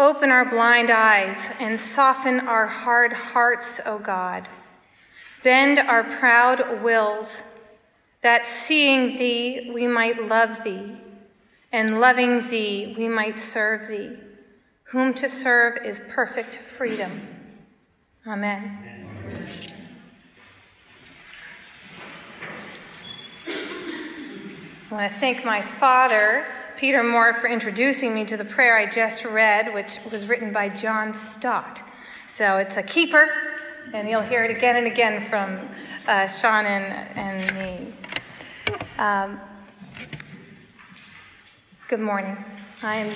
Open our blind eyes and soften our hard hearts, O God. Bend our proud wills, that seeing thee we might love thee, and loving thee we might serve thee. Whom to serve is perfect freedom. Amen. Amen. I want to thank my father, Peter Moore, for introducing me to the prayer I just read, which was written by John Stott. So it's a keeper, and you'll hear it again and again from uh, Sean and, and me. Um, good morning. I'm,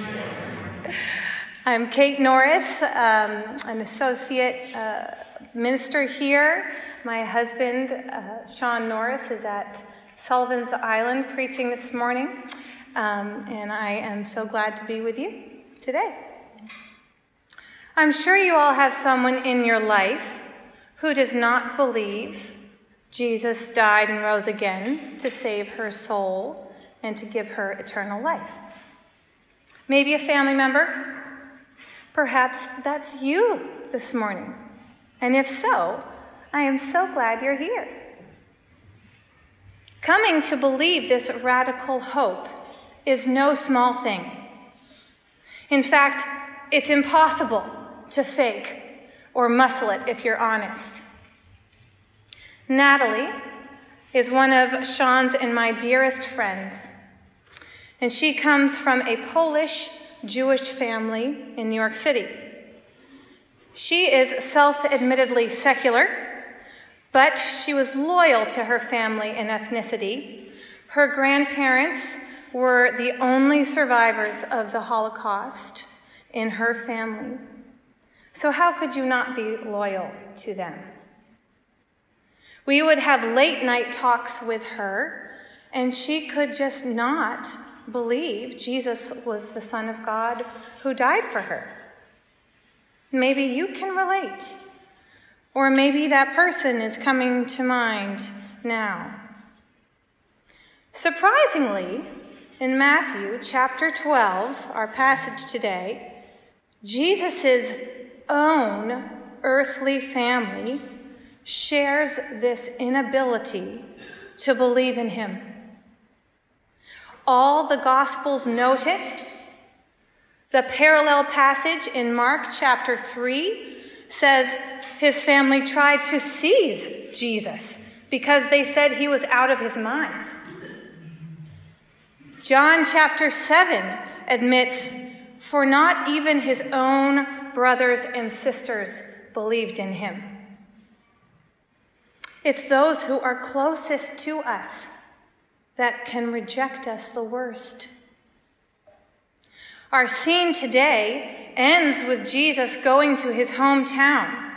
I'm Kate Norris, um, an associate uh, minister here. My husband, uh, Sean Norris, is at Sullivan's Island preaching this morning, um, and I am so glad to be with you today. I'm sure you all have someone in your life who does not believe Jesus died and rose again to save her soul and to give her eternal life. Maybe a family member. Perhaps that's you this morning. And if so, I am so glad you're here. Coming to believe this radical hope is no small thing. In fact, it's impossible to fake or muscle it if you're honest. Natalie is one of Sean's and my dearest friends, and she comes from a Polish Jewish family in New York City. She is self admittedly secular but she was loyal to her family and ethnicity. Her grandparents were the only survivors of the Holocaust in her family. So, how could you not be loyal to them? We would have late night talks with her, and she could just not believe Jesus was the Son of God who died for her. Maybe you can relate. Or maybe that person is coming to mind now. Surprisingly, in Matthew chapter 12, our passage today, Jesus' own earthly family shares this inability to believe in him. All the Gospels note it. The parallel passage in Mark chapter 3 says his family tried to seize Jesus because they said he was out of his mind. John chapter 7 admits, For not even his own brothers and sisters believed in him. It's those who are closest to us that can reject us the worst. Our scene today ends with Jesus going to his hometown,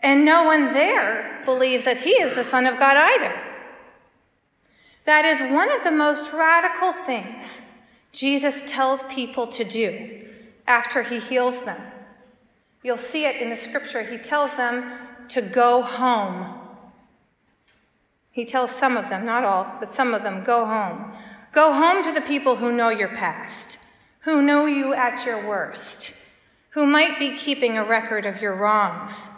and no one there believes that he is the Son of God either. That is one of the most radical things Jesus tells people to do after he heals them. You'll see it in the scripture. He tells them to go home. He tells some of them, not all, but some of them, go home. Go home to the people who know your past who know you at your worst, who might be keeping a record of your wrongs,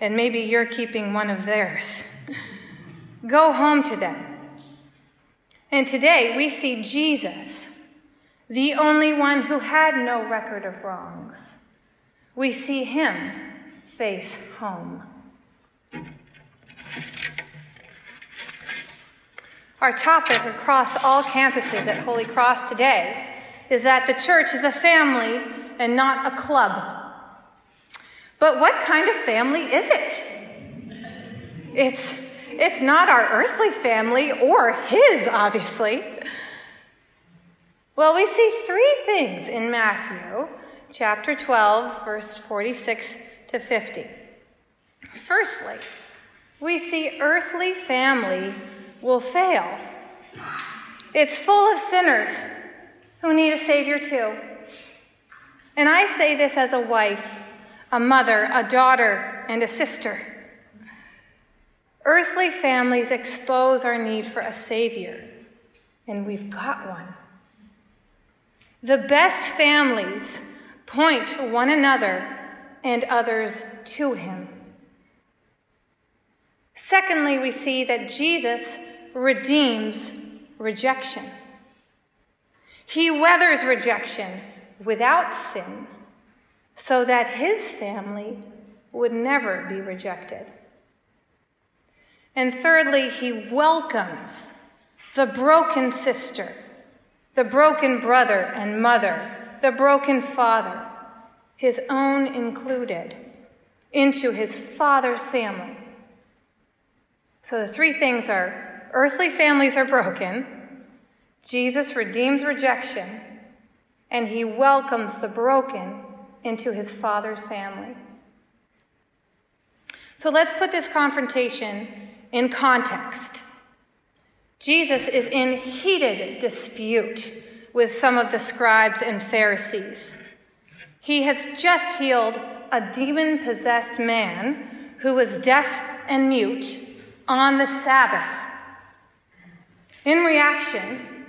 and maybe you're keeping one of theirs. Go home to them. And today we see Jesus, the only one who had no record of wrongs. We see him face home. Our topic across all campuses at Holy Cross today is that the church is a family and not a club. But what kind of family is it? It's, it's not our earthly family or his, obviously. Well, we see three things in Matthew chapter 12, verse 46 to 50. Firstly, we see earthly family will fail. It's full of sinners who need a Savior too. And I say this as a wife, a mother, a daughter, and a sister. Earthly families expose our need for a Savior, and we've got one. The best families point one another and others to him. Secondly, we see that Jesus redeems rejection. He weathers rejection without sin so that his family would never be rejected. And thirdly, he welcomes the broken sister, the broken brother and mother, the broken father, his own included, into his father's family. So the three things are earthly families are broken, Jesus redeems rejection, and he welcomes the broken into his father's family. So let's put this confrontation in context. Jesus is in heated dispute with some of the scribes and Pharisees. He has just healed a demon possessed man who was deaf and mute on the Sabbath. In reaction,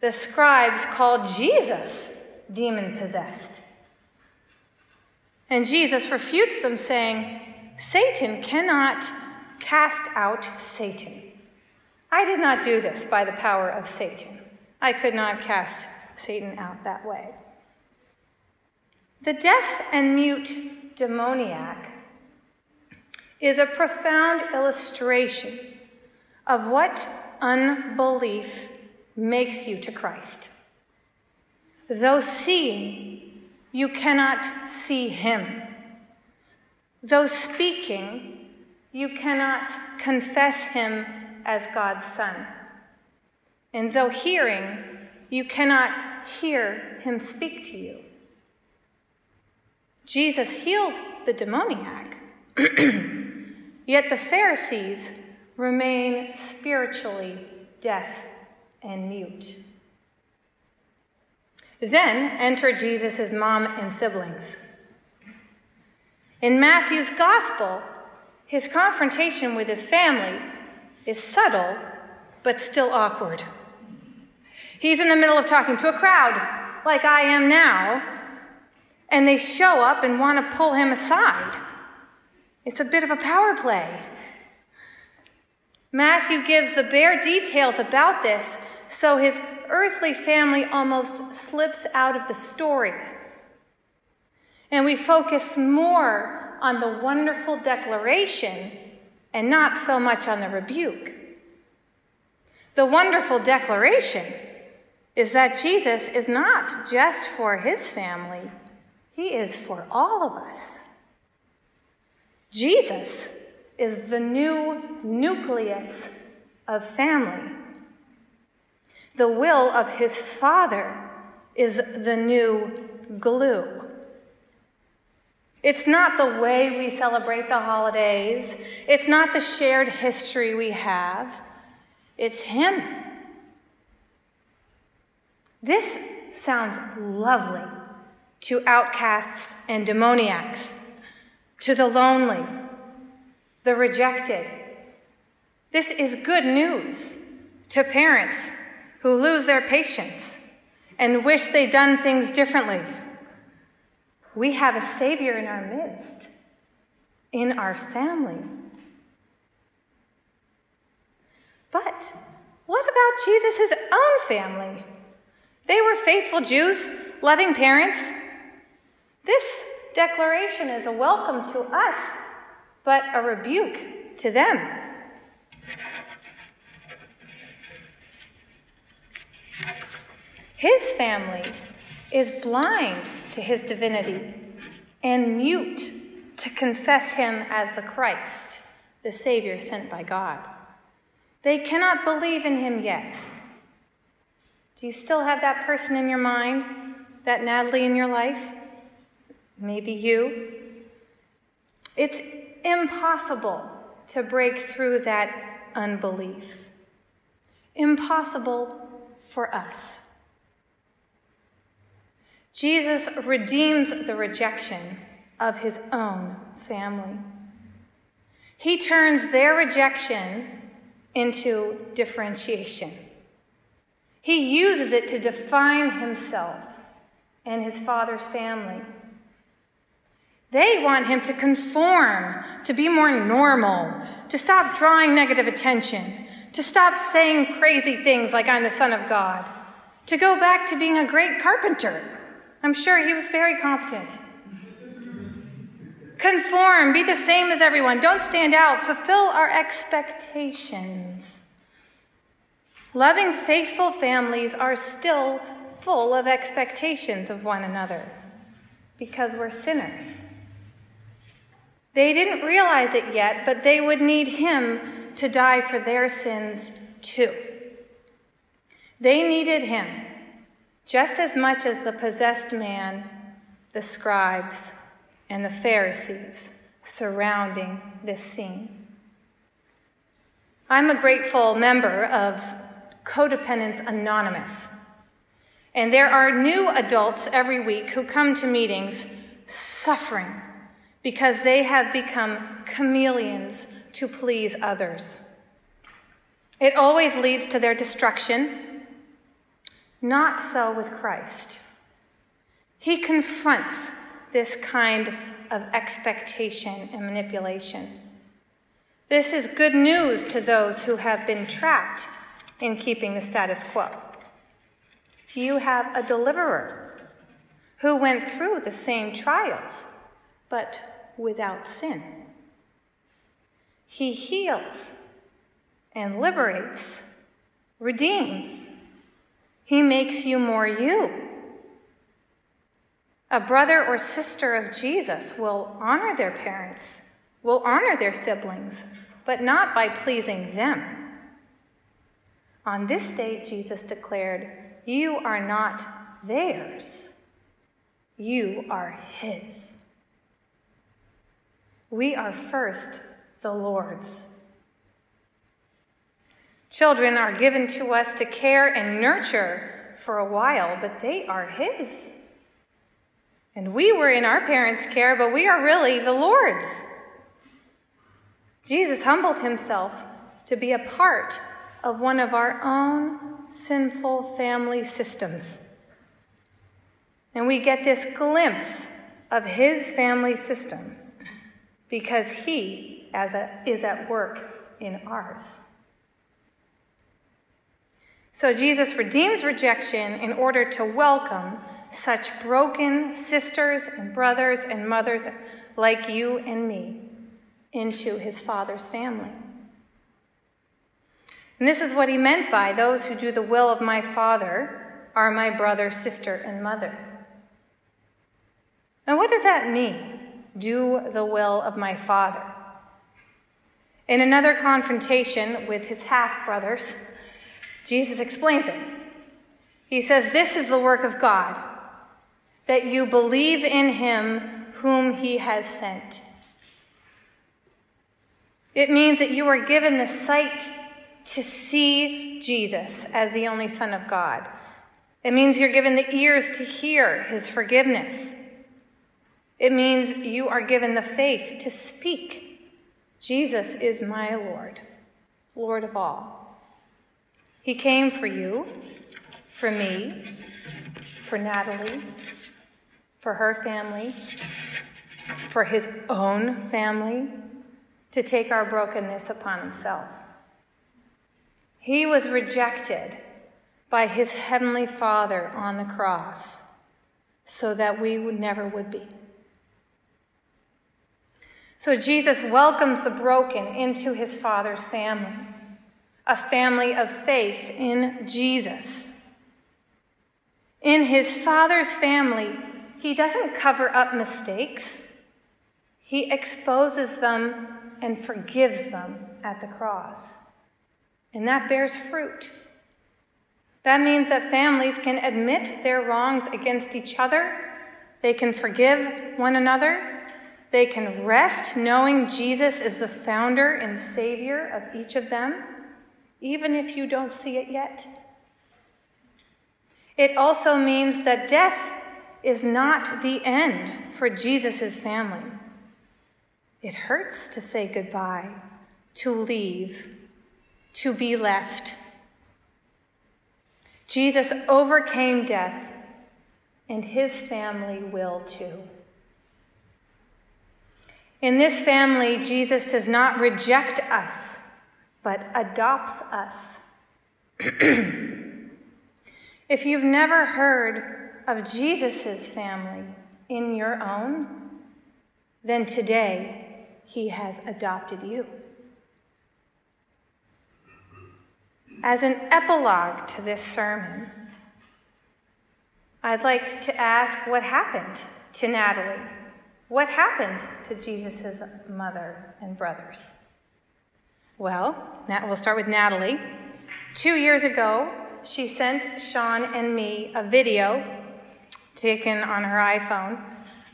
the scribes called Jesus demon possessed. And Jesus refutes them, saying, Satan cannot cast out Satan. I did not do this by the power of Satan. I could not cast Satan out that way. The deaf and mute demoniac is a profound illustration of what unbelief makes you to Christ. Though seeing, you cannot see him. Though speaking, you cannot confess him as God's Son. And though hearing, you cannot hear him speak to you. Jesus heals the demoniac, yet the Pharisees remain spiritually deaf and mute. Then enter Jesus' mom and siblings. In Matthew's gospel, his confrontation with his family is subtle, but still awkward. He's in the middle of talking to a crowd, like I am now, and they show up and want to pull him aside. It's a bit of a power play. Matthew gives the bare details about this, so his earthly family almost slips out of the story. And we focus more on the wonderful declaration and not so much on the rebuke. The wonderful declaration is that Jesus is not just for his family, he is for all of us. Jesus is the new nucleus of family. The will of his Father is the new glue. It's not the way we celebrate the holidays. It's not the shared history we have. It's Him. This sounds lovely to outcasts and demoniacs, to the lonely, the rejected. This is good news to parents who lose their patience and wish they'd done things differently we have a Savior in our midst, in our family. But what about Jesus' own family? They were faithful Jews, loving parents. This declaration is a welcome to us, but a rebuke to them. His family is blind to his divinity and mute to confess him as the Christ, the Savior sent by God. They cannot believe in him yet. Do you still have that person in your mind? That Natalie in your life? Maybe you? It's impossible to break through that unbelief. Impossible for us. Jesus redeems the rejection of his own family. He turns their rejection into differentiation. He uses it to define himself and his father's family. They want him to conform, to be more normal, to stop drawing negative attention, to stop saying crazy things like I'm the Son of God, to go back to being a great carpenter. I'm sure he was very competent. Conform, be the same as everyone, don't stand out, fulfill our expectations. Loving, faithful families are still full of expectations of one another because we're sinners. They didn't realize it yet, but they would need him to die for their sins too. They needed him just as much as the possessed man, the scribes, and the Pharisees surrounding this scene. I'm a grateful member of Codependents Anonymous. And there are new adults every week who come to meetings suffering because they have become chameleons to please others. It always leads to their destruction. Not so with Christ. He confronts this kind of expectation and manipulation. This is good news to those who have been trapped in keeping the status quo. You have a deliverer who went through the same trials, but without sin. He heals and liberates, redeems. He makes you more you. A brother or sister of Jesus will honor their parents, will honor their siblings, but not by pleasing them. On this day, Jesus declared, You are not theirs, you are His. We are first the Lord's. Children are given to us to care and nurture for a while, but they are His. And we were in our parents' care, but we are really the Lord's. Jesus humbled himself to be a part of one of our own sinful family systems. And we get this glimpse of his family system because he a, is at work in ours. So Jesus redeems rejection in order to welcome such broken sisters and brothers and mothers like you and me into his Father's family. And this is what he meant by those who do the will of my Father are my brother, sister, and mother. And what does that mean? do the will of my Father. In another confrontation with his half brothers, Jesus explains it. He says, This is the work of God, that you believe in him whom he has sent. It means that you are given the sight to see Jesus as the only Son of God. It means you're given the ears to hear his forgiveness. It means you are given the faith to speak. Jesus is my Lord, Lord of all. He came for you, for me, for Natalie, for her family, for his own family, to take our brokenness upon himself. He was rejected by his heavenly Father on the cross so that we would never would be. So Jesus welcomes the broken into his Father's family, a family of faith in Jesus. In his Father's family, he doesn't cover up mistakes, he exposes them and forgives them at the cross. And that bears fruit. That means that families can admit their wrongs against each other, they can forgive one another, they can rest knowing Jesus is the founder and savior of each of them, even if you don't see it yet. It also means that death is not the end for Jesus' family. It hurts to say goodbye, to leave, to be left. Jesus overcame death and his family will too. In this family, Jesus does not reject us, but adopts us. if you've never heard of Jesus' family in your own, then today he has adopted you. As an epilogue to this sermon, I'd like to ask what happened to Natalie. What happened to Jesus' mother and brothers? Well, Nat, we'll start with Natalie. Two years ago, she sent Sean and me a video taken on her iPhone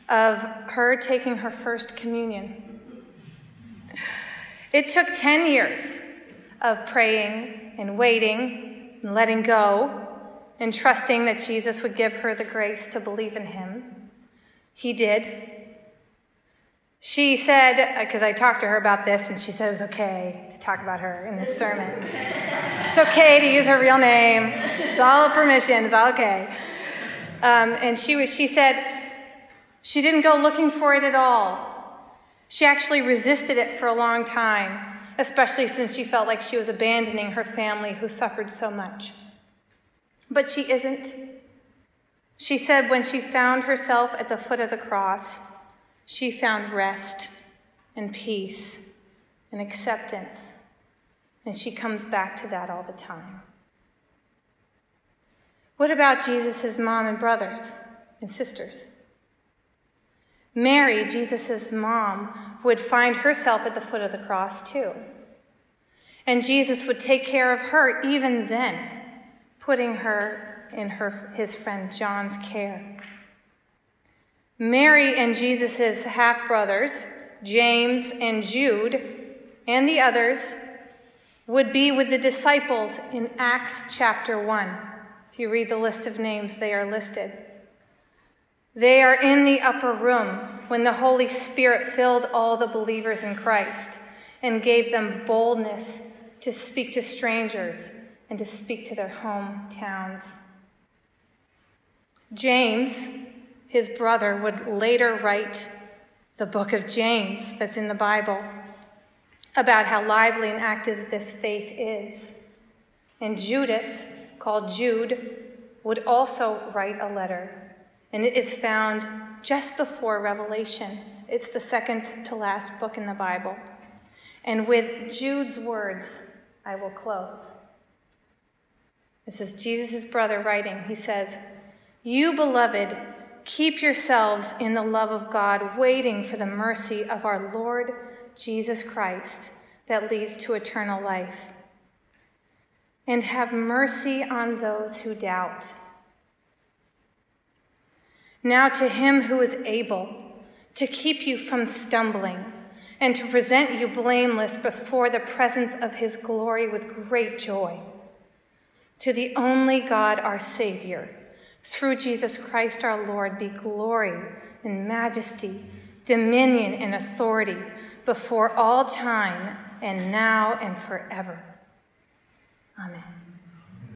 of her taking her first communion. It took 10 years of praying and waiting and letting go and trusting that Jesus would give her the grace to believe in him. He did. She said, because I talked to her about this, and she said it was okay to talk about her in this sermon. it's okay to use her real name. It's all permission. It's all okay. Um, and she was, she said she didn't go looking for it at all. She actually resisted it for a long time, especially since she felt like she was abandoning her family who suffered so much. But she isn't. She said when she found herself at the foot of the cross, she found rest and peace and acceptance. And she comes back to that all the time. What about Jesus' mom and brothers and sisters? Mary, Jesus' mom, would find herself at the foot of the cross too. And Jesus would take care of her even then putting her in her, his friend John's care. Mary and Jesus' half brothers, James and Jude, and the others, would be with the disciples in Acts chapter 1. If you read the list of names, they are listed. They are in the upper room when the Holy Spirit filled all the believers in Christ and gave them boldness to speak to strangers and to speak to their hometowns. James, his brother, would later write the book of James that's in the Bible about how lively and active this faith is. And Judas, called Jude, would also write a letter, and it is found just before Revelation. It's the second to last book in the Bible. And with Jude's words, I will close. This is Jesus' brother writing. He says, You, beloved, keep yourselves in the love of God, waiting for the mercy of our Lord Jesus Christ that leads to eternal life. And have mercy on those who doubt. Now, to him who is able to keep you from stumbling and to present you blameless before the presence of his glory with great joy to the only God, our Savior, through Jesus Christ our Lord, be glory and majesty, dominion and authority before all time and now and forever. Amen.